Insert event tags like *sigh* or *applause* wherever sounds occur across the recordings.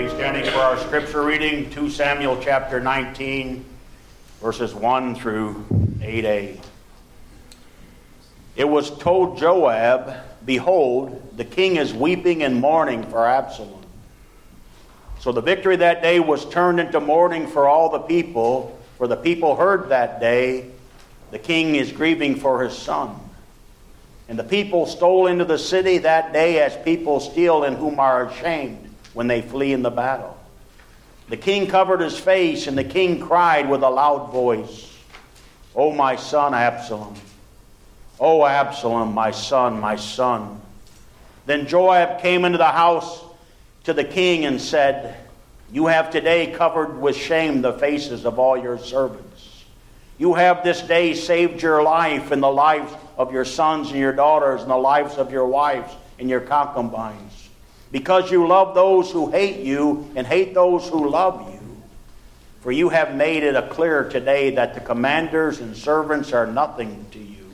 remain standing for our scripture reading, 2 Samuel chapter 19, verses 1 through 8a. It was told Joab, Behold, the king is weeping and mourning for Absalom. So the victory that day was turned into mourning for all the people, for the people heard that day, the king is grieving for his son. And the people stole into the city that day as people steal and whom are ashamed when they flee in the battle. The king covered his face, and the king cried with a loud voice, O my son Absalom! O Absalom, my son, my son! Then Joab came into the house to the king and said, You have today covered with shame the faces of all your servants. You have this day saved your life and the lives of your sons and your daughters and the lives of your wives and your concubines because you love those who hate you and hate those who love you. For you have made it clear today that the commanders and servants are nothing to you.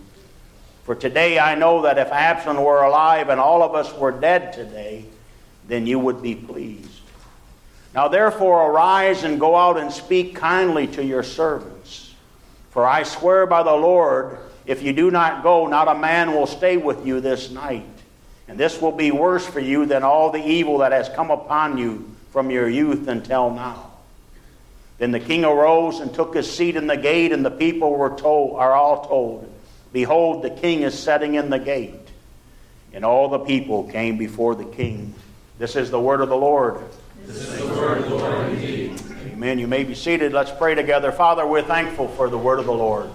For today I know that if Absalom were alive and all of us were dead today, then you would be pleased. Now therefore arise and go out and speak kindly to your servants. For I swear by the Lord, if you do not go, not a man will stay with you this night. And this will be worse for you than all the evil that has come upon you from your youth until now. Then the king arose and took his seat in the gate, and the people were told, are all told, Behold, the king is setting in the gate. And all the people came before the king. This is the word of the Lord. This is the word of the Lord indeed. Amen. You may be seated. Let's pray together. Father, we're thankful for the word of the Lord.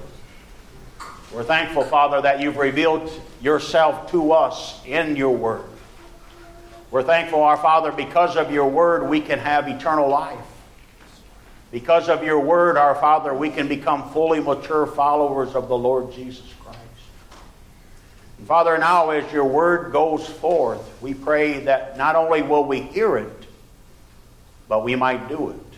We're thankful, Father, that you've revealed yourself to us in your word. We're thankful, our Father, because of your word, we can have eternal life. Because of your word, our Father, we can become fully mature followers of the Lord Jesus Christ. And Father, now as your word goes forth, we pray that not only will we hear it, but we might do it.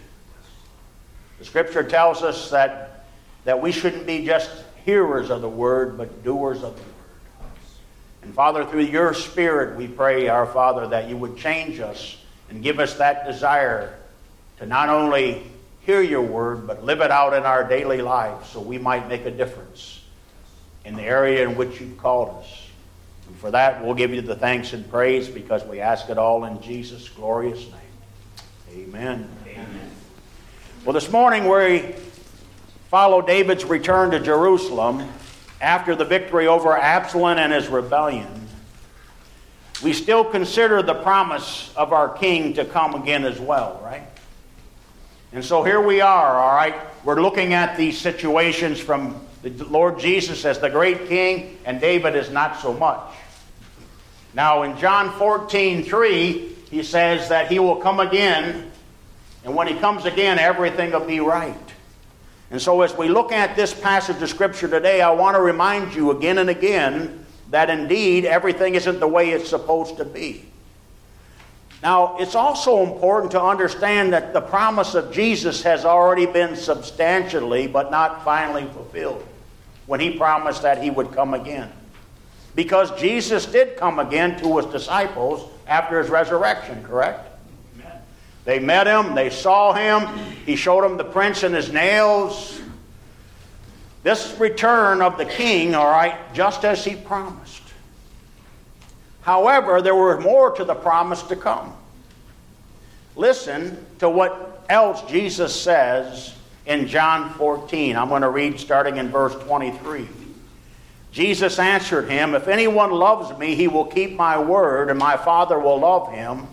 The scripture tells us that, that we shouldn't be just hearers of the word, but doers of the word. And Father, through your Spirit, we pray, our Father, that you would change us and give us that desire to not only hear your word, but live it out in our daily lives so we might make a difference in the area in which you've called us. And for that, we'll give you the thanks and praise because we ask it all in Jesus' glorious name. Amen. Amen. Well, this morning we follow David's return to Jerusalem after the victory over Absalom and his rebellion, we still consider the promise of our king to come again as well, right? And so here we are, all right? We're looking at these situations from the Lord Jesus as the great king, and David is not so much. Now, in John 14, 3, he says that he will come again, and when he comes again, everything will be right. And so, as we look at this passage of Scripture today, I want to remind you again and again that indeed everything isn't the way it's supposed to be. Now, it's also important to understand that the promise of Jesus has already been substantially, but not finally fulfilled, when he promised that he would come again. Because Jesus did come again to his disciples after his resurrection, correct? They met him, they saw him, he showed them the prints in his nails. This return of the king, all right, just as he promised. However, there was more to the promise to come. Listen to what else Jesus says in John 14. I'm going to read starting in verse 23. Jesus answered him, If anyone loves me, he will keep my word, and my Father will love him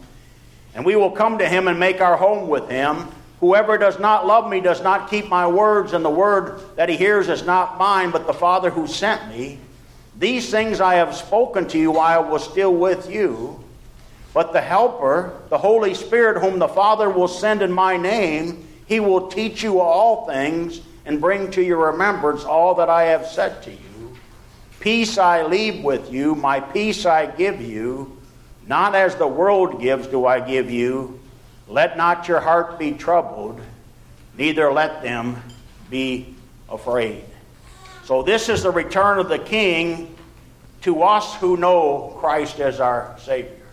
and we will come to him and make our home with him. Whoever does not love me does not keep my words, and the word that he hears is not mine, but the Father who sent me. These things I have spoken to you while I was still with you. But the Helper, the Holy Spirit, whom the Father will send in my name, he will teach you all things and bring to your remembrance all that I have said to you. Peace I leave with you, my peace I give you. Not as the world gives do I give you. Let not your heart be troubled, neither let them be afraid. So, this is the return of the King to us who know Christ as our Savior.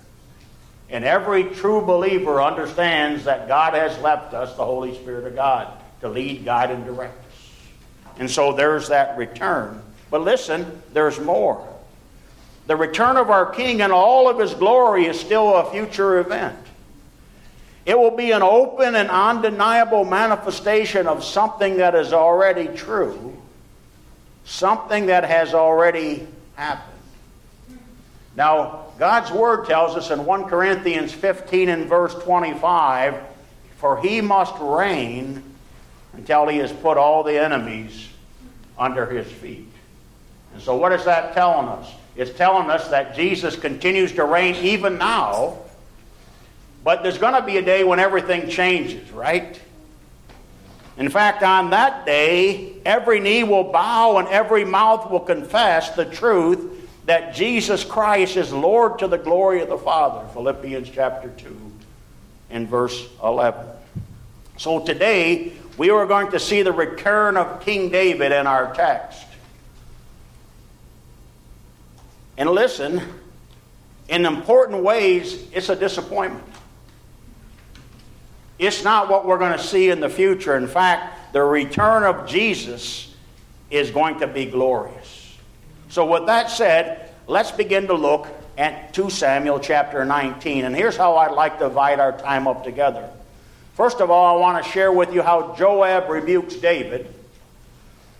And every true believer understands that God has left us the Holy Spirit of God to lead, guide, and direct us. And so there's that return. But listen, there's more. The return of our King in all of his glory is still a future event. It will be an open and undeniable manifestation of something that is already true, something that has already happened. Now, God's Word tells us in 1 Corinthians 15 and verse 25 For he must reign until he has put all the enemies under his feet. And so, what is that telling us? It's telling us that Jesus continues to reign even now, but there's going to be a day when everything changes, right? In fact, on that day, every knee will bow and every mouth will confess the truth that Jesus Christ is Lord to the glory of the Father. Philippians chapter 2 and verse 11. So today, we are going to see the return of King David in our text. And listen, in important ways, it's a disappointment. It's not what we're going to see in the future. In fact, the return of Jesus is going to be glorious. So, with that said, let's begin to look at 2 Samuel chapter 19. And here's how I'd like to divide our time up together. First of all, I want to share with you how Joab rebukes David.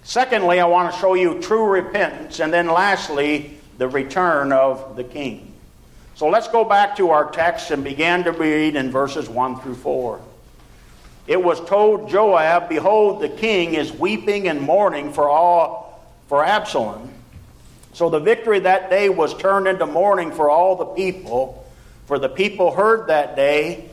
Secondly, I want to show you true repentance. And then lastly, the return of the king. So let's go back to our text and begin to read in verses 1 through 4. It was told Joab, Behold, the king is weeping and mourning for all for Absalom. So the victory that day was turned into mourning for all the people. For the people heard that day,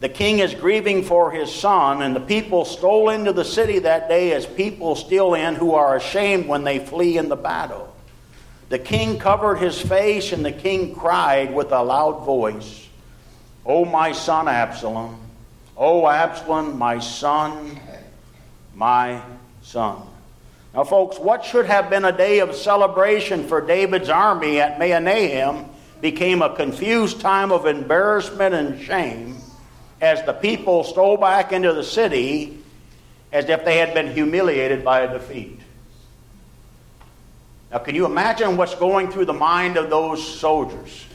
the king is grieving for his son, and the people stole into the city that day as people steal in who are ashamed when they flee in the battle. The king covered his face, and the king cried with a loud voice, O my son Absalom, O Absalom, my son, my son. Now, folks, what should have been a day of celebration for David's army at Mahanaim became a confused time of embarrassment and shame as the people stole back into the city as if they had been humiliated by a defeat. Now, can you imagine what's going through the mind of those soldiers?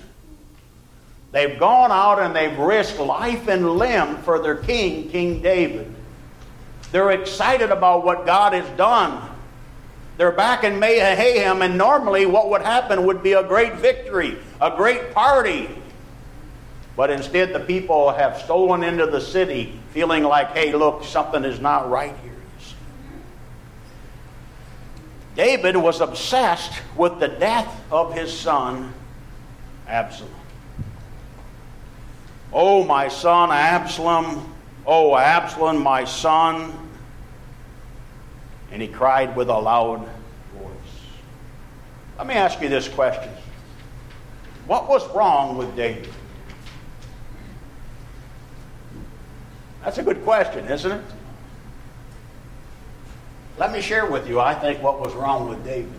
They've gone out and they've risked life and limb for their king, King David. They're excited about what God has done. They're back in Mahanaim, and normally what would happen would be a great victory, a great party. But instead, the people have stolen into the city feeling like, hey, look, something is not right here. David was obsessed with the death of his son, Absalom. Oh, my son, Absalom. Oh, Absalom, my son. And he cried with a loud voice. Let me ask you this question What was wrong with David? That's a good question, isn't it? Let me share with you, I think, what was wrong with David.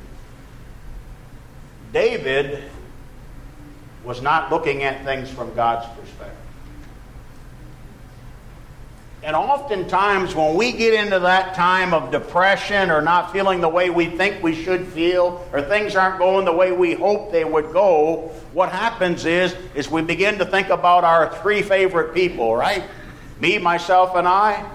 David was not looking at things from God's perspective. And oftentimes, when we get into that time of depression or not feeling the way we think we should feel, or things aren't going the way we hope they would go, what happens is, is we begin to think about our three favorite people, right? Me, myself, and I.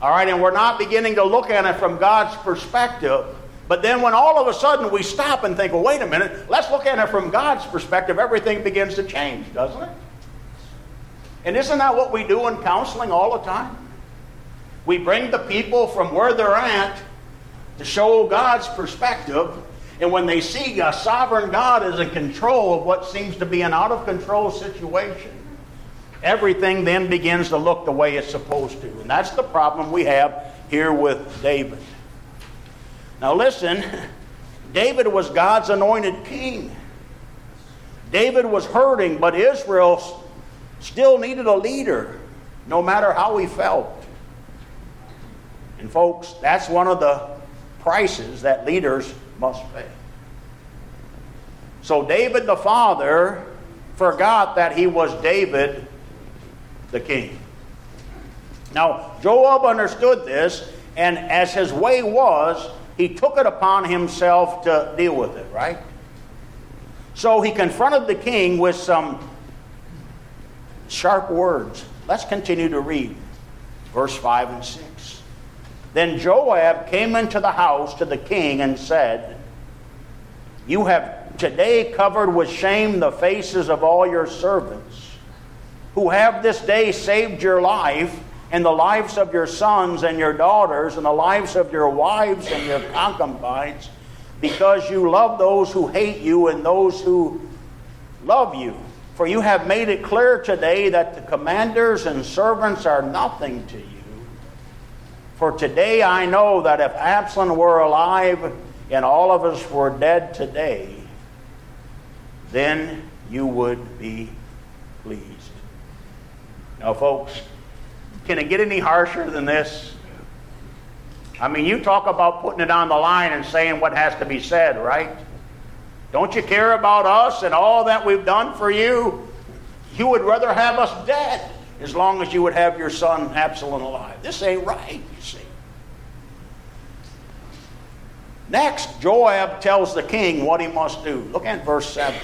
All right, and we're not beginning to look at it from God's perspective. But then when all of a sudden we stop and think, well, wait a minute, let's look at it from God's perspective, everything begins to change, doesn't it? And isn't that what we do in counseling all the time? We bring the people from where they're at to show God's perspective. And when they see a sovereign God is in control of what seems to be an out of control situation, everything then begins to look the way it's supposed to. And that's the problem we have here with David. Now, listen, *laughs* David was God's anointed king. David was hurting, but Israel still needed a leader, no matter how he felt. And, folks, that's one of the prices that leaders must pay. So, David the father forgot that he was David the king. Now, Joab understood this, and as his way was, he took it upon himself to deal with it, right? So he confronted the king with some sharp words. Let's continue to read verse 5 and 6. Then Joab came into the house to the king and said, You have today covered with shame the faces of all your servants, who have this day saved your life and the lives of your sons and your daughters and the lives of your wives and your concubines, because you love those who hate you and those who love you. For you have made it clear today that the commanders and servants are nothing to you. For today I know that if Absalom were alive and all of us were dead today, then you would be pleased. Now, folks, can it get any harsher than this? I mean, you talk about putting it on the line and saying what has to be said, right? Don't you care about us and all that we've done for you? You would rather have us dead as long as you would have your son Absalom alive. This ain't right, you see. Next, Joab tells the king what he must do. Look at verse 7.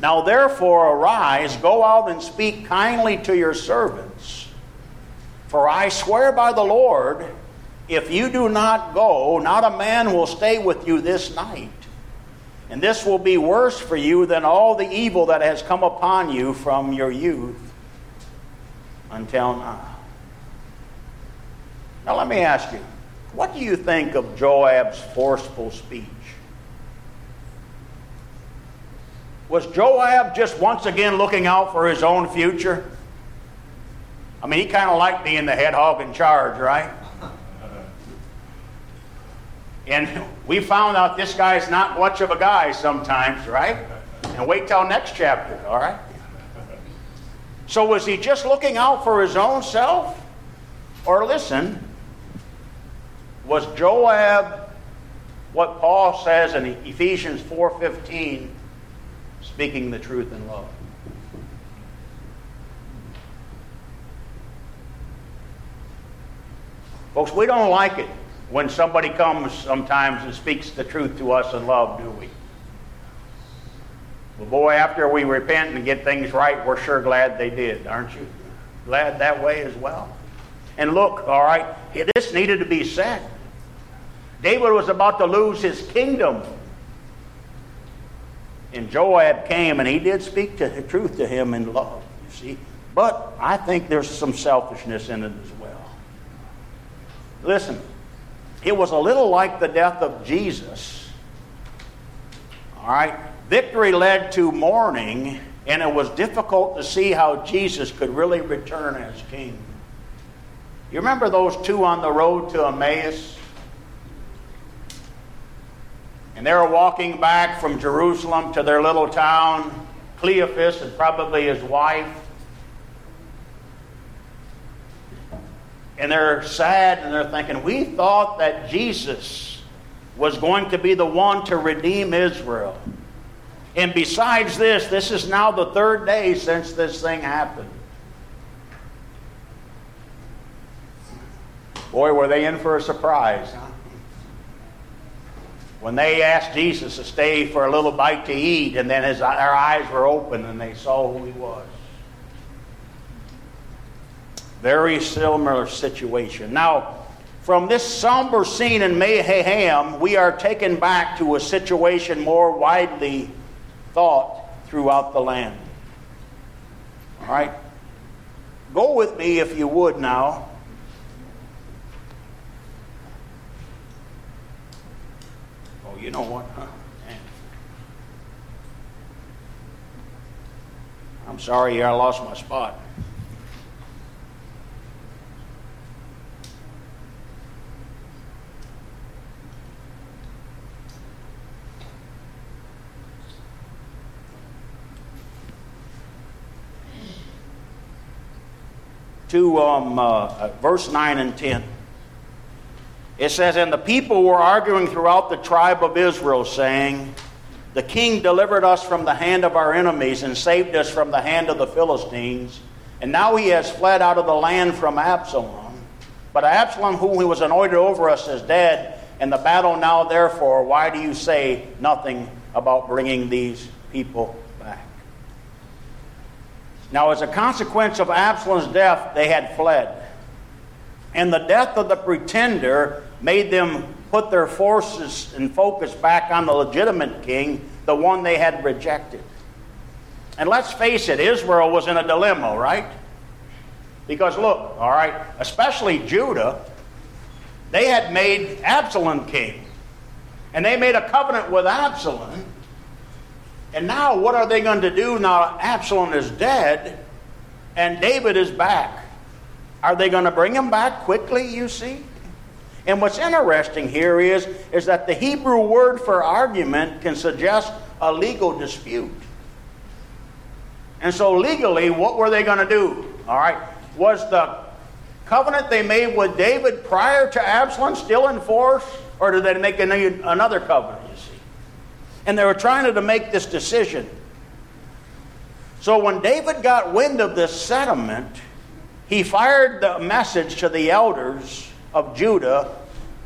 Now therefore arise, go out and speak kindly to your servants. For I swear by the Lord, if you do not go, not a man will stay with you this night. And this will be worse for you than all the evil that has come upon you from your youth until now. Now, let me ask you what do you think of Joab's forceful speech? Was Joab just once again looking out for his own future? I mean, he kind of liked being the head hog in charge, right? And we found out this guy's not much of a guy sometimes, right? And wait till next chapter, all right? So was he just looking out for his own self? Or listen, was Joab what Paul says in Ephesians 4:15 speaking the truth in love? Folks, we don't like it when somebody comes sometimes and speaks the truth to us in love, do we? Well, boy, after we repent and get things right, we're sure glad they did, aren't you? Glad that way as well? And look, all right, this needed to be said. David was about to lose his kingdom. And Joab came and he did speak to the truth to him in love, you see. But I think there's some selfishness in it as well. Listen, it was a little like the death of Jesus. All right? Victory led to mourning, and it was difficult to see how Jesus could really return as king. You remember those two on the road to Emmaus? And they were walking back from Jerusalem to their little town, Cleophas and probably his wife. and they're sad and they're thinking, we thought that Jesus was going to be the one to redeem Israel. And besides this, this is now the third day since this thing happened. Boy, were they in for a surprise, huh? When they asked Jesus to stay for a little bite to eat, and then his, their eyes were open and they saw who he was. Very similar situation. Now, from this somber scene in Mahanaim, we are taken back to a situation more widely thought throughout the land. All right? Go with me, if you would, now. You know what? Huh? I'm sorry, I lost my spot. to um, uh, verse 9 and 10. It says, And the people were arguing throughout the tribe of Israel, saying, The king delivered us from the hand of our enemies and saved us from the hand of the Philistines. And now he has fled out of the land from Absalom. But Absalom, whom he was anointed over us, is dead. And the battle now, therefore, why do you say nothing about bringing these people back? Now, as a consequence of Absalom's death, they had fled. And the death of the pretender made them put their forces and focus back on the legitimate king, the one they had rejected. And let's face it, Israel was in a dilemma, right? Because look, all right, especially Judah, they had made Absalom king. And they made a covenant with Absalom. And now, what are they going to do now? Absalom is dead and David is back. Are they going to bring him back quickly, you see? And what's interesting here is, is that the Hebrew word for argument can suggest a legal dispute. And so, legally, what were they going to do? All right. Was the covenant they made with David prior to Absalom still in force? Or did they make another covenant, you see? And they were trying to make this decision. So, when David got wind of this settlement, he fired the message to the elders of Judah,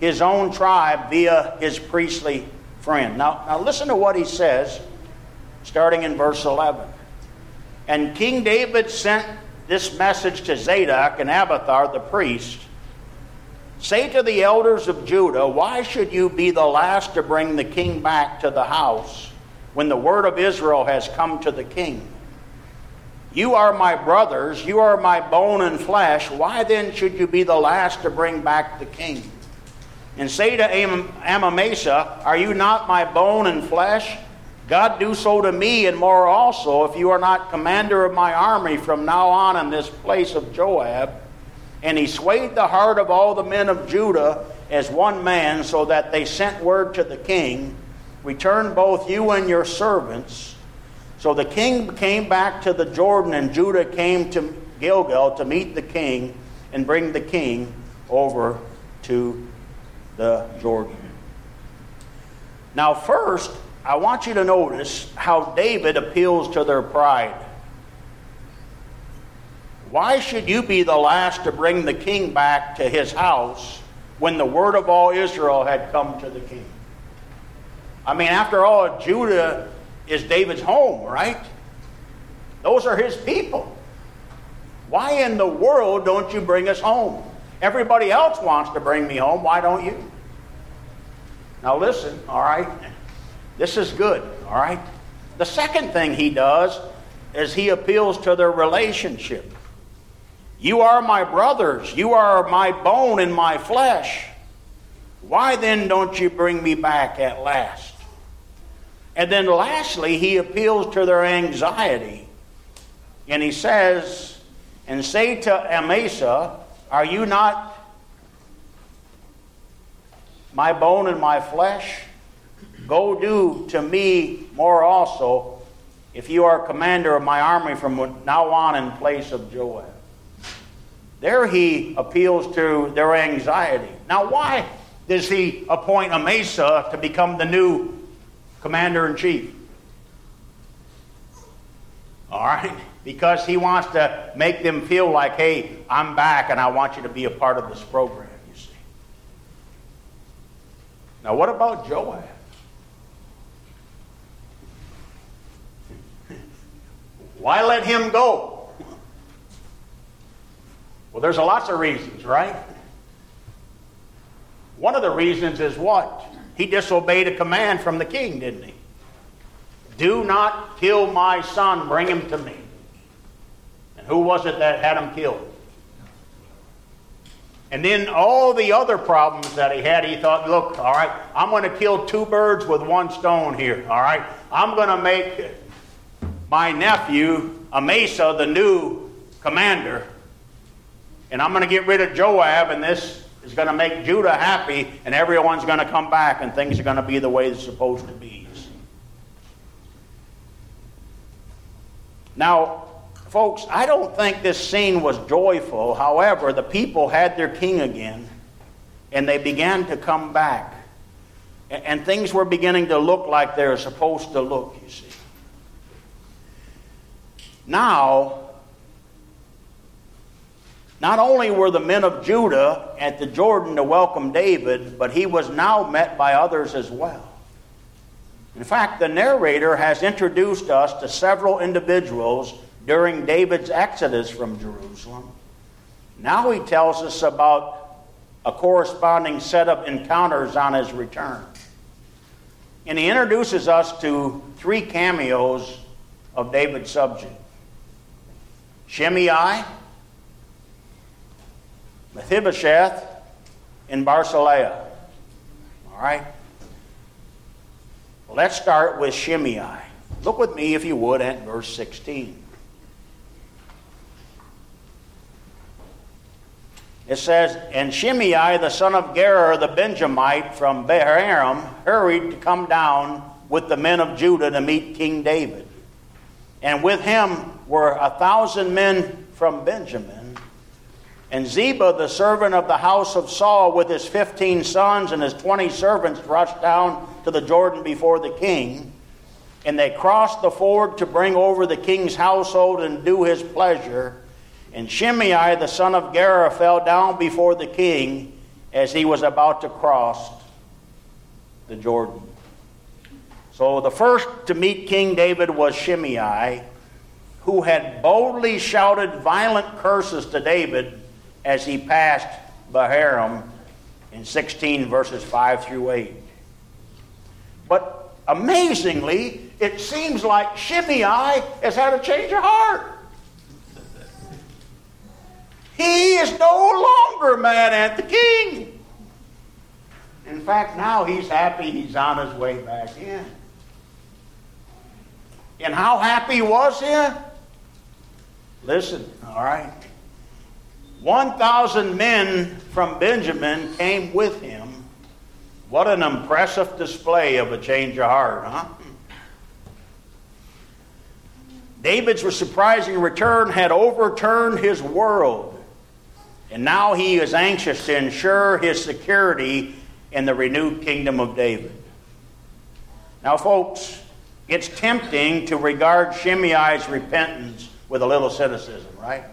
his own tribe, via his priestly friend. Now, now listen to what he says, starting in verse 11. And King David sent this message to Zadok and Abiathar the priest Say to the elders of Judah, Why should you be the last to bring the king back to the house when the word of Israel has come to the king? You are my brothers, you are my bone and flesh. Why then should you be the last to bring back the king? And say to Am- Amasa, Are you not my bone and flesh? God do so to me and more also, if you are not commander of my army from now on in this place of Joab. And he swayed the heart of all the men of Judah as one man, so that they sent word to the king Return both you and your servants so the king came back to the Jordan, and Judah came to Gilgal to meet the king and bring the king over to the Jordan. Now, first, I want you to notice how David appeals to their pride. Why should you be the last to bring the king back to his house when the word of all Israel had come to the king? I mean, after all, Judah is David's home, right? Those are his people. Why in the world don't you bring us home? Everybody else wants to bring me home. Why don't you? Now, listen, all right? This is good, all right? The second thing he does is he appeals to their relationship. You are my brothers. You are my bone and my flesh. Why then don't you bring me back at last? And then lastly, he appeals to their anxiety. And he says, And say to Amasa, Are you not my bone and my flesh? Go do to me more also, if you are commander of my army from now on in place of Joab. There he appeals to their anxiety. Now, why does he appoint Amasa to become the new commander in chief. All right? Because he wants to make them feel like, hey, I'm back and I want you to be a part of this program, you see. Now, what about Joab? Why let him go? Well, there's lots of reasons, right? One of the reasons is what? He disobeyed a command from the king, didn't he? Do not kill my son, bring him to me. Who was it that had him killed? And then all the other problems that he had, he thought, look, all right, I'm going to kill two birds with one stone here, all right? I'm going to make my nephew, Amasa, the new commander, and I'm going to get rid of Joab, and this is going to make Judah happy, and everyone's going to come back, and things are going to be the way they're supposed to be. Now, folks, I don't think this scene was joyful. However, the people had their king again, and they began to come back. and things were beginning to look like they're supposed to look, you see. Now, not only were the men of Judah at the Jordan to welcome David, but he was now met by others as well. In fact, the narrator has introduced us to several individuals during David's exodus from Jerusalem. Now he tells us about a corresponding set of encounters on his return. And he introduces us to three cameos of David's subject Shimei, Mephibosheth, and Barzillai. All right? Let's start with Shimei. Look with me, if you would, at verse 16. It says, And Shimei, the son of Gera the Benjamite from Bahurim, hurried to come down with the men of Judah to meet King David. And with him were a thousand men from Benjamin. And Ziba, the servant of the house of Saul, with his fifteen sons and his twenty servants, rushed down to the Jordan before the king. And they crossed the ford to bring over the king's household and do his pleasure. And Shimei, the son of Gera, fell down before the king as he was about to cross the Jordan. So the first to meet King David was Shimei, who had boldly shouted violent curses to David as he passed Bahurim in 16 verses 5 through 8. But amazingly, it seems like Shimei has had a change of heart. He is no longer mad at the king. In fact, now he's happy he's on his way back in. And how happy was he? Listen, all right. 1,000 men from Benjamin came with him. What an impressive display of a change of heart, huh? David's surprising return had overturned his world. And now he is anxious to ensure his security in the renewed kingdom of David. Now, folks, it's tempting to regard Shimei's repentance with a little cynicism, right?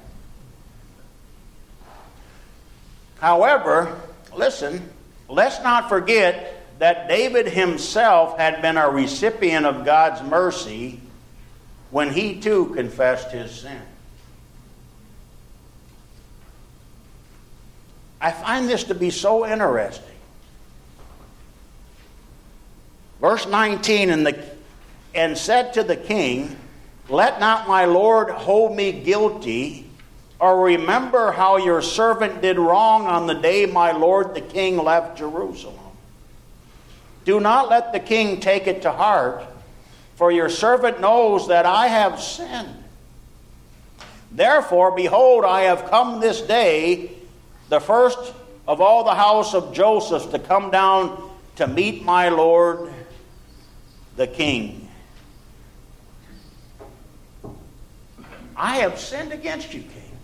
However, listen, let's not forget that David himself had been a recipient of God's mercy when he too confessed his sin. I find this to be so interesting. Verse 19 and, the, and said to the king, Let not my Lord hold me guilty, or remember how your servant did wrong on the day my Lord the king left Jerusalem. Do not let the king take it to heart, for your servant knows that I have sinned. Therefore, behold, I have come this day the first of all the house of Joseph to come down to meet my Lord the King. I have sinned against you, King.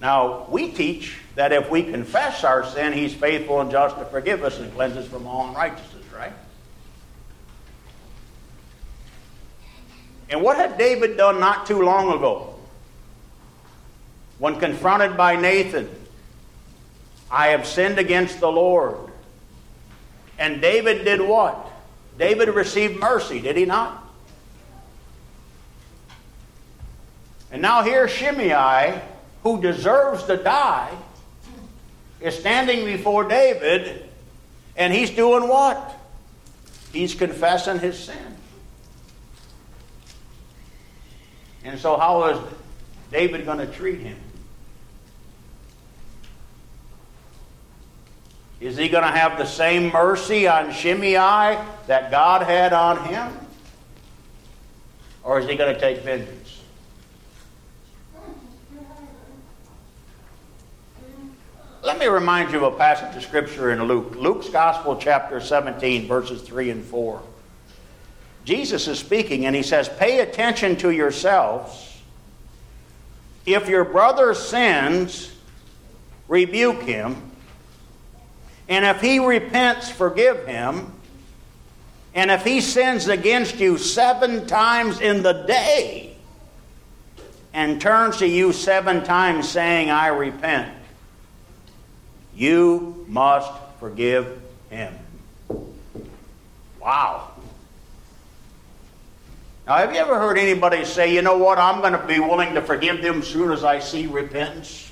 Now, we teach that if we confess our sin, He's faithful and just to forgive us and cleanse us from all unrighteousness, right? And what had David done not too long ago? When confronted by Nathan, I have sinned against the Lord. And David did what? David received mercy, did he not? And now here Shimei, who deserves to die, is standing before David, and he's doing what? He's confessing his sin. And so, how is David going to treat him? Is he going to have the same mercy on Shimei that God had on him? Or is he going to take vengeance? Let me remind you of a passage of Scripture in Luke. Luke's Gospel, chapter 17, verses 3 and 4. Jesus is speaking and he says, Pay attention to yourselves. If your brother sins, rebuke him And if he repents, forgive him. And if he sins against you seven times in the day and turns to you seven times saying, I repent, you must forgive him. Wow. Now, have you ever heard anybody say, you know what, I'm going to be willing to forgive them as soon as I see repentance?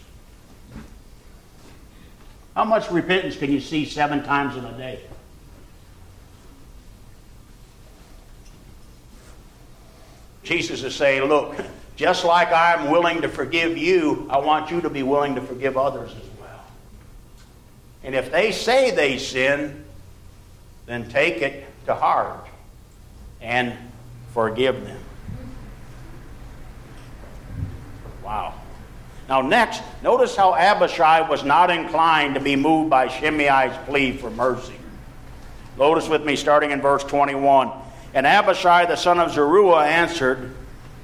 How much repentance can you see seven times in a day? Jesus is saying, look, just like I'm willing to forgive you, I want you to be willing to forgive others as well. And if they say they sin, then take it to heart and forgive them. Wow. Now, next, notice how Abishai was not inclined to be moved by Shimei's plea for mercy. Notice with me, starting in verse 21. And Abishai the son of Zeruiah answered,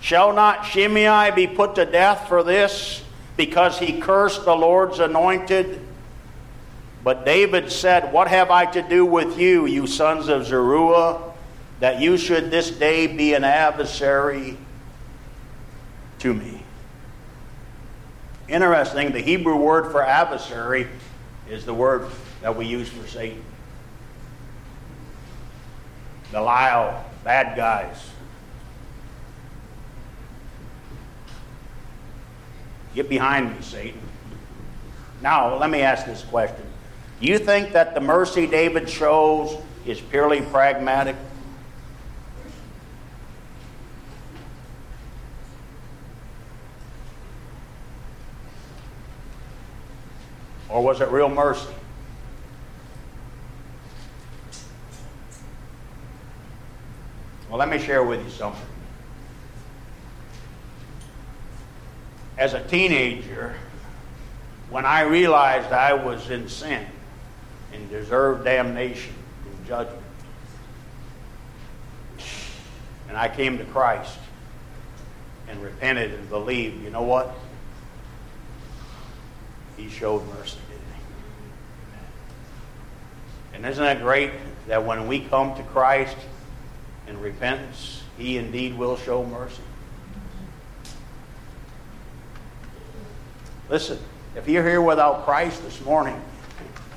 Shall not Shimei be put to death for this, because he cursed the Lord's anointed? But David said, What have I to do with you, you sons of Zeruiah, that you should this day be an adversary to me? Interesting, the Hebrew word for adversary is the word that we use for Satan. Belial, bad guys. Get behind me, Satan. Now, let me ask this question. Do you think that the mercy David shows is purely pragmatic? Or was it real mercy? Well, let me share with you something. As a teenager, when I realized I was in sin and deserved damnation and judgment, and I came to Christ and repented and believed, you know what? He showed mercy, didn't he? And isn't that great that when we come to Christ in repentance, He indeed will show mercy? Listen, if you're here without Christ this morning,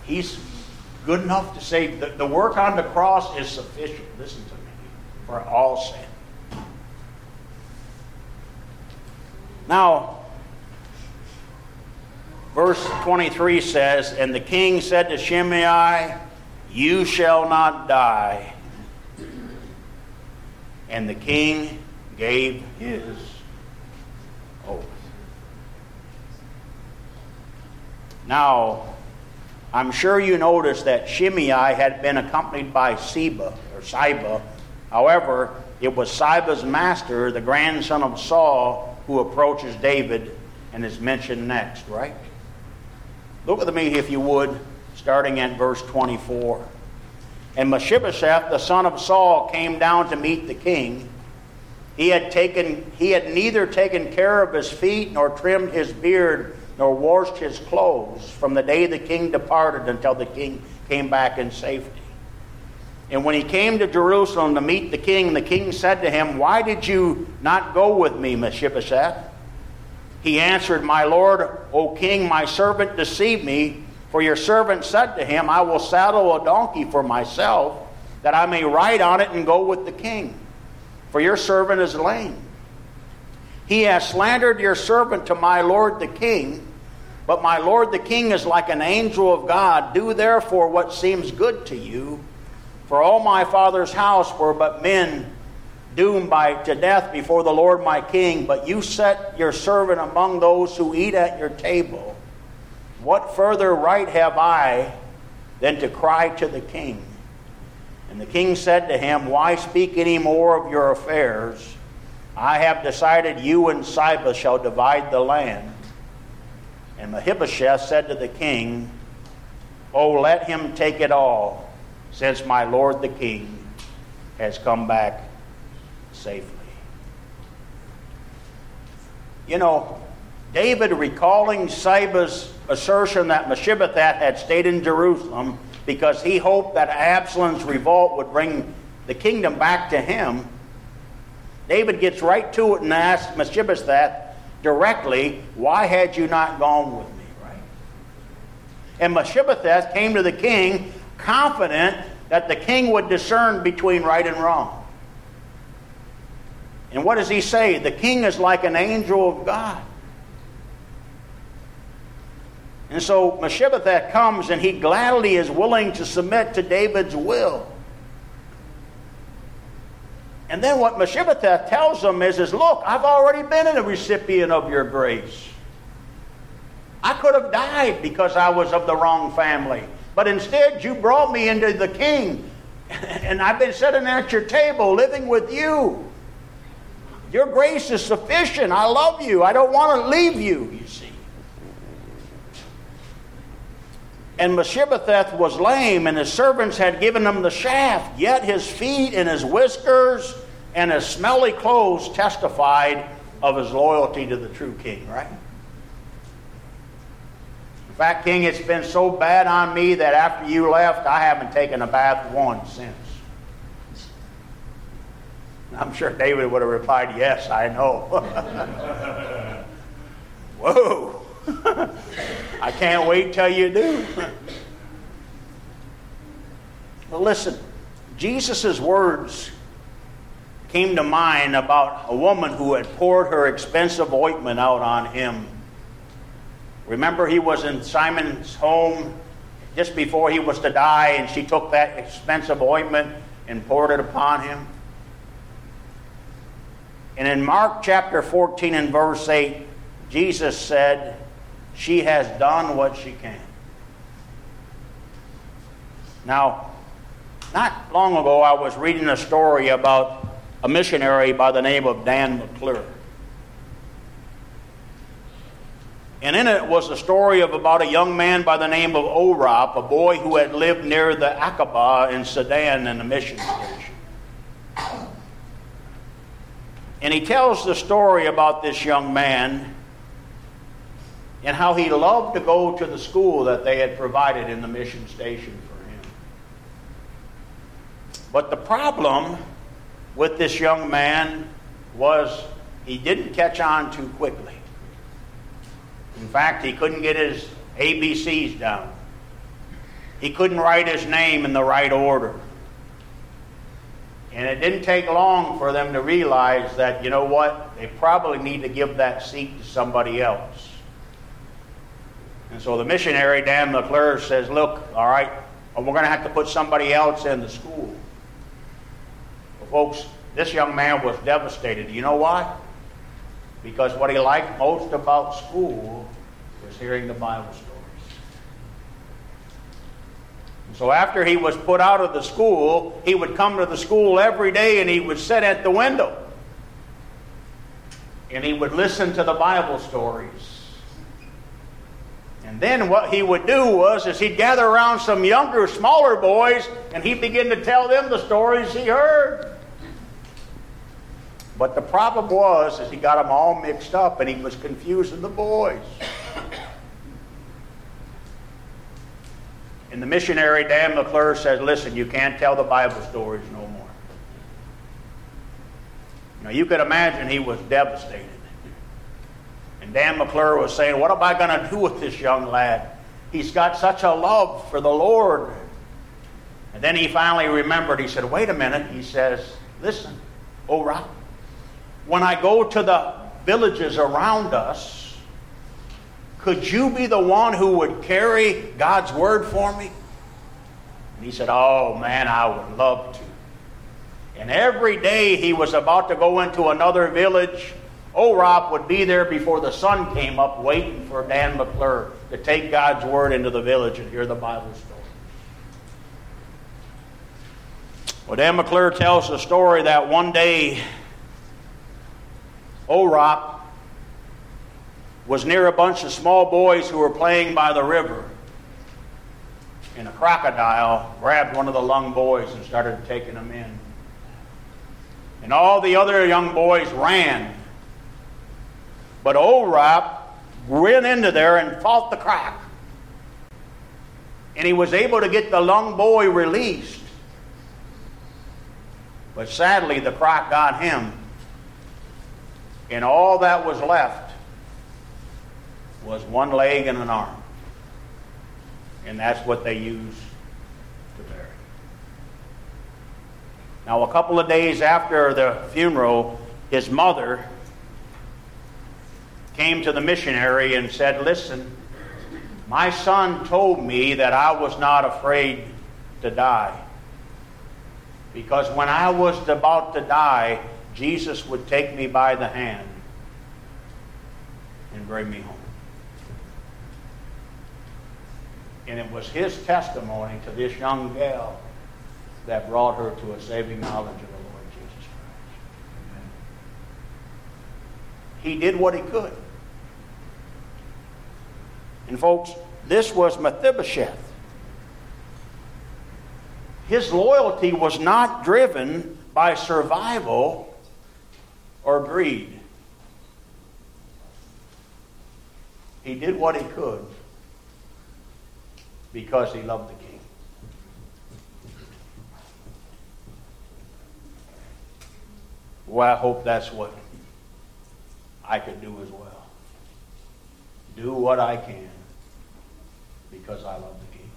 He's good enough to say the, the work on the cross is sufficient, listen to me, for all sin. Now, verse 23 says, And the king said to Shimei, You shall not die. And the king gave his oath. Now, I'm sure you noticed that Shimei had been accompanied by Seba or Siba. However, it was Siba's master, the grandson of Saul, who approaches David and is mentioned next, right? Look at me, if you would, starting at verse 24. And Mephibosheth, the son of Saul, came down to meet the king. He had, taken, he had neither taken care of his feet, nor trimmed his beard, nor washed his clothes from the day the king departed until the king came back in safety. And when he came to Jerusalem to meet the king, the king said to him, Why did you not go with me, Mephibosheth? He answered, My lord, O king, my servant deceived me, for your servant said to him, I will saddle a donkey for myself, that I may ride on it and go with the king. For your servant is lame. He has slandered your servant to my lord the king, but my lord the king is like an angel of God. Do therefore what seems good to you. For all my father's house were but men doomed by to death before the Lord my king, but you set your servant among those who eat at your table. What further right have I than to cry to the king? And the king said to him, Why speak any more of your affairs? I have decided you and Siba shall divide the land. And Mephibosheth said to the king, Oh, let him take it all, since my lord the king has come back safely. You know, David recalling Ziba's assertion that Mephibosheth had stayed in Jerusalem because he hoped that Absalom's revolt would bring the kingdom back to him. David gets right to it and asks Mephibosheth directly, Why had you not gone with me? Right? And Mephibosheth came to the king confident that the king would discern between right and wrong. And what does he say? The king is like an angel of God. And so Mephibosheth comes and he gladly is willing to submit to David's will. And then what Mephibosheth tells him is, is look, I've already been a recipient of your grace. I could have died because I was of the wrong family. But instead, you brought me into the king. *laughs* And I've been sitting at your table living with you. Your grace is sufficient. I love you. I don't want to leave you, you see. And Mephibosheth was lame, and his servants had given him the shaft. Yet his feet and his whiskers and his smelly clothes testified of his loyalty to the true king, right? In fact, King, it's been so bad on me that after you left, I haven't taken a bath once since. I'm sure David would have replied, Yes, I know. *laughs* Whoa. *laughs* I can't wait till you do. *laughs* well, listen, Jesus' words came to mind about a woman who had poured her expensive ointment out on him. Remember, he was in Simon's home just before he was to die, and she took that expensive ointment and poured it upon him. And in Mark chapter 14 and verse 8, Jesus said, she has done what she can. Now, not long ago, I was reading a story about a missionary by the name of Dan McClure. And in it was a story of about a young man by the name of Orap, a boy who had lived near the Akobo in Sudan in a mission station. And he tells the story about this young man and how he loved to go to the school that they had provided in the mission station for him. But the problem with this young man was he didn't catch on too quickly. In fact, he couldn't get his ABCs down. He couldn't write his name in the right order. And it didn't take long for them to realize that, you know what, they probably need to give that seat to somebody else. And so the missionary, Dan McClure, says, Look, all right, we're going to have to put somebody else in the school. Well, folks, this young man was devastated. You know why? Because what he liked most about school was hearing the Bible stories. So after he was put out of the school, he would come to the school every day and he would sit at the window. And he would listen to the Bible stories. And then what he would do was is he'd gather around some younger, smaller boys, and he'd begin to tell them the stories he heard. But the problem was is he got them all mixed up and he was confusing the boys. And the missionary Dan McClure says, listen, you can't tell the Bible stories no more. Now you could imagine he was devastated. And Dan McClure was saying, What am I going to do with this young lad? He's got such a love for the Lord. And then he finally remembered. He said, Wait a minute. He says, Listen, Ora, when I go to the villages around us, could you be the one who would carry God's word for me? And he said, Oh, man, I would love to. And every day he was about to go into another village Orop would be there before the sun came up, waiting for Dan McClure to take God's word into the village and hear the Bible story. Well, Dan McClure tells the story that one day Orop was near a bunch of small boys who were playing by the river. And a crocodile grabbed one of the young boys and started taking him in. And all the other young boys ran but Orap went into there and fought the croc. And he was able to get the lung boy released. But sadly, the croc got him. And all that was left was one leg and an arm. And that's what they used to bury. Now, a couple of days after the funeral, his mother came to the missionary and said, Listen, my son told me that I was not afraid to die. Because when I was about to die, Jesus would take me by the hand and bring me home. And it was his testimony to this young gal that brought her to a saving knowledge of the Lord Jesus Christ. He did what he could. And, folks, this was Mephibosheth. His loyalty was not driven by survival or greed. He did what he could because he loved the king. Well, I hope that's what I could do as well. Do what I can because I love the king.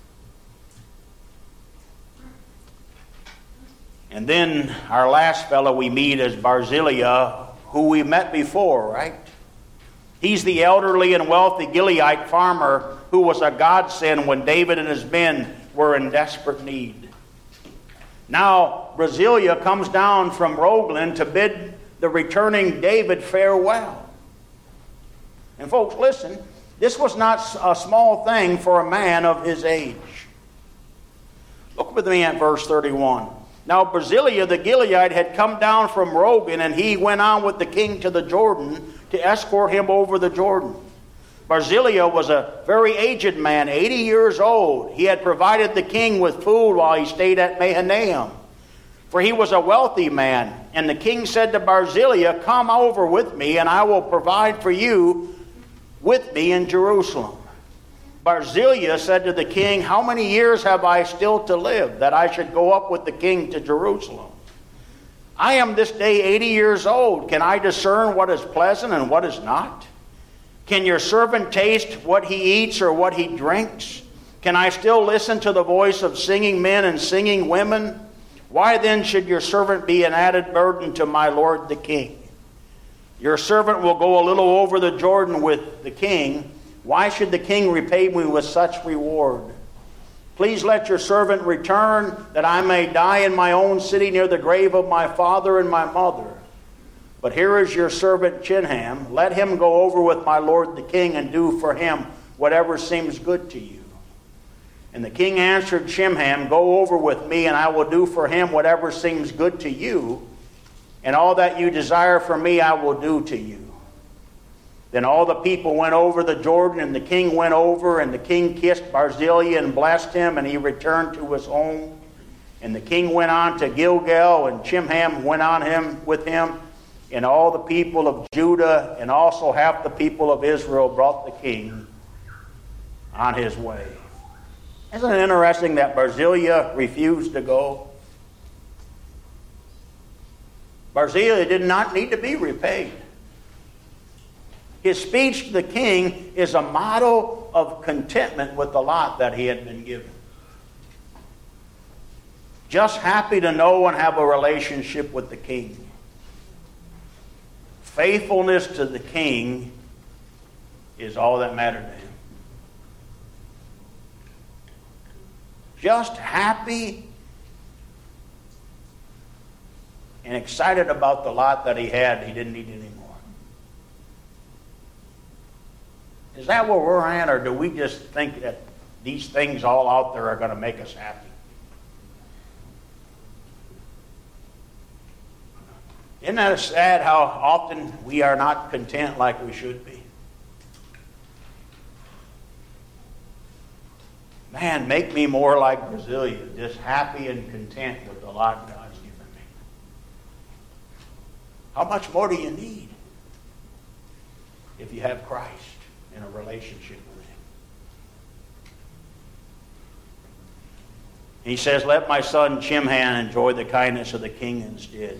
And then our last fellow we meet is Barzillai, who we met before, right? He's the elderly and wealthy Gileadite farmer who was a godsend when David and his men were in desperate need. Now, Barzillai comes down from Rogelim to bid the returning David farewell. And, folks, listen, this was not a small thing for a man of his age. Look with me at verse 31. Now, Barzillai the Gilead had come down from Rogelim, and he went on with the king to the Jordan to escort him over the Jordan. Barzillai was a very aged man, 80 years old. He had provided the king with food while he stayed at Mahanaim, for he was a wealthy man. And the king said to Barzillai, Come over with me, and I will provide for you with me in Jerusalem. Barzillai said to the king, How many years have I still to live that I should go up with the king to Jerusalem? I am this day 80 years old. Can I discern what is pleasant and what is not? Can your servant taste what he eats or what he drinks? Can I still listen to the voice of singing men and singing women? Why then should your servant be an added burden to my lord the king? Your servant will go a little over the Jordan with the king. Why should the king repay me with such reward? Please let your servant return that I may die in my own city near the grave of my father and my mother. But here is your servant Chimham. Let him go over with my lord the king and do for him whatever seems good to you. And the king answered Chimham, Go over with me, and I will do for him whatever seems good to you and all that you desire for me I will do to you. Then all the people went over the Jordan, and the king went over, and the king kissed Barzillai and blessed him, and he returned to his home. And the king went on to Gilgal, and Chimham went on him with him, and all the people of Judah, and also half the people of Israel brought the king on his way. Isn't it interesting that Barzillai refused to go? Barzillai did not need to be repaid. His speech to the king is a model of contentment with the lot that he had been given. Just happy to know and have a relationship with the king. Faithfulness to the king is all that mattered to him. Just happy and excited about the lot that he had, he didn't need anymore. Is that where we're at, or do we just think that these things all out there are going to make us happy? Isn't that sad how often we are not content like we should be? Man, make me more like Barzillai, just happy and content with the lot God's given me. how much more do you need if you have Christ in a relationship with Him. He says, Let my son Chimham enjoy the kindness of the king instead.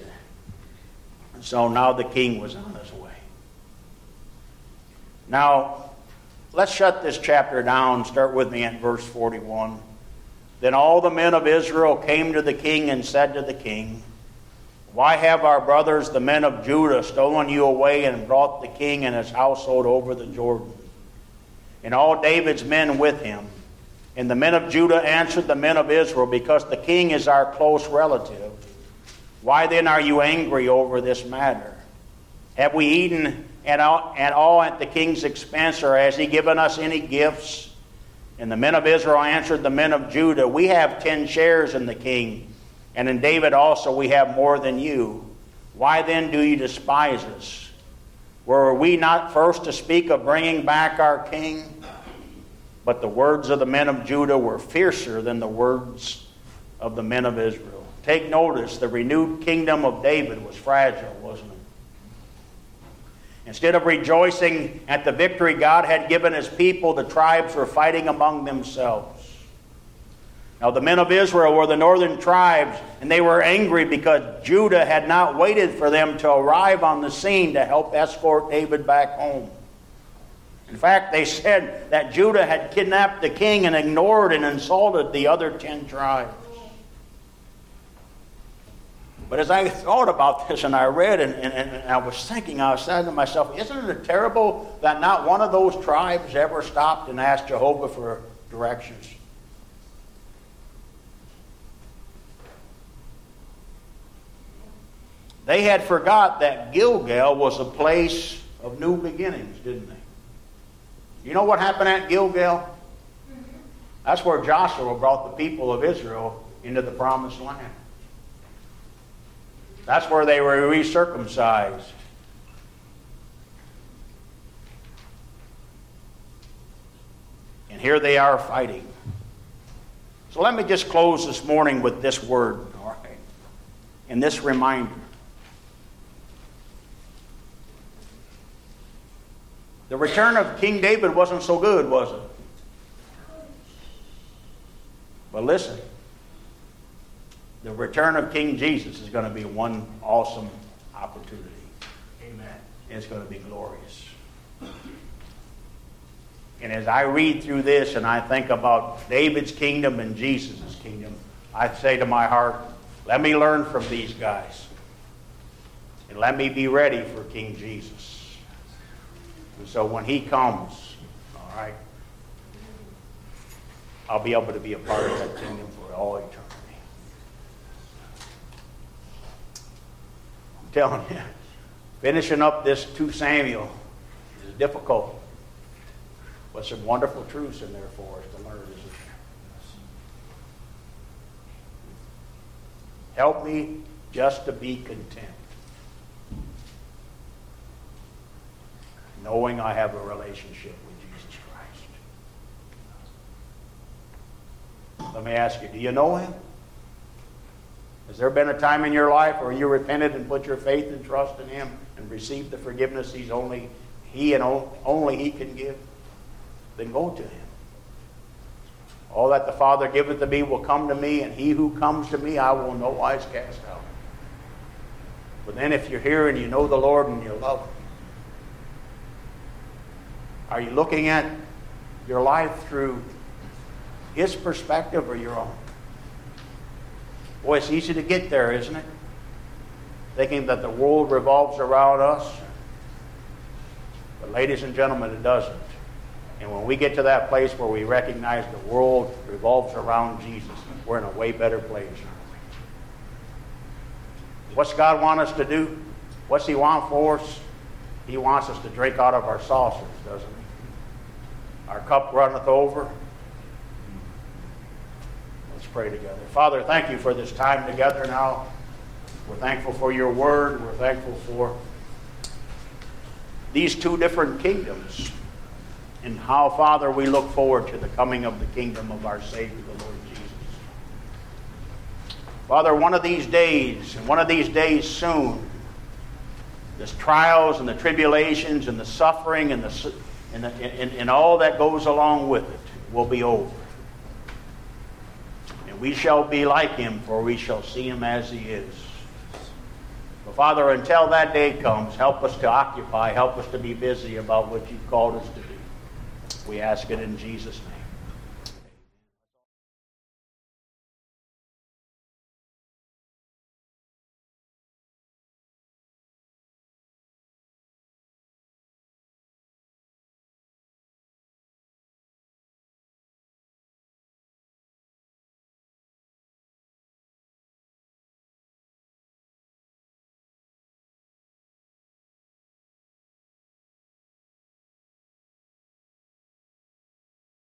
And so now the king was on his way. Now, let's shut this chapter down. Start with me at verse 41. Then all the men of Israel came to the king and said to the king, Why have our brothers, the men of Judah, stolen you away and brought the king and his household over the Jordan? And all David's men with him. And the men of Judah answered the men of Israel, Because the king is our close relative. Why then are you angry over this matter? Have we eaten at all, at all at the king's expense, or has he given us any gifts? And the men of Israel answered the men of Judah, We have ten shares in the king, and in David also we have more than you. Why then do you despise us? Were we not first to speak of bringing back our king? But the words of the men of Judah were fiercer than the words of the men of Israel. Take notice, the renewed kingdom of David was fragile, wasn't it? Instead of rejoicing at the victory God had given his people, the tribes were fighting among themselves. Now, the men of Israel were the northern tribes, and they were angry because Judah had not waited for them to arrive on the scene to help escort David back home. In fact, they said that Judah had kidnapped the king and ignored and insulted the other ten tribes. But as I thought about this and I read and, and, and, I was thinking, I was saying to myself, isn't it terrible that not one of those tribes ever stopped and asked Jehovah for directions? They had forgot that Gilgal was a place of new beginnings, didn't they? You know what happened at Gilgal? That's where Joshua brought the people of Israel into the promised land. That's where they were recircumcised. And here they are fighting. So let me just close this morning with this word, all right? And this reminder. The return of King David wasn't so good, was it? But listen, the return of King Jesus is going to be one awesome opportunity. Amen. It's going to be glorious. And as I read through this and I think about David's kingdom and Jesus' kingdom, I say to my heart, let me learn from these guys. And let me be ready for King Jesus. And so when he comes, all right, I'll be able to be a part of that kingdom for all eternity. I'm telling you, finishing up this 2 Samuel is difficult. But some wonderful truths in there for us to learn, isn't there? Help me just to be content. Knowing I have a relationship with Jesus Christ. Let me ask you, do you know him? Has there been a time in your life where you repented and put your faith and trust in Him and received the forgiveness He's only He and only He can give? Then go to Him. All that the Father giveth to me will come to me, and he who comes to me I will no wise cast out. But then if you're here and you know the Lord and you love Him, are you looking at your life through His perspective or your own? Boy, it's easy to get there, isn't it? Thinking that the world revolves around us. But, ladies and gentlemen, it doesn't. And when we get to that place where we recognize the world revolves around Jesus, we're in a way better place. What's God want us to do? What's He want for us? He wants us to drink out of our saucers, doesn't He? Our cup runneth over pray together. Father, thank you for this time together now. We're thankful for your word. We're thankful for these two different kingdoms and how, Father, we look forward to the coming of the kingdom of our Savior, the Lord Jesus. Father, one of these days, and one of these days soon, the trials and the tribulations and the suffering and the and, and, and all that goes along with it will be over. We shall be like him, for we shall see him as he is. But Father, until that day comes, help us to occupy, help us to be busy about what you've called us to do. We ask it in Jesus' name.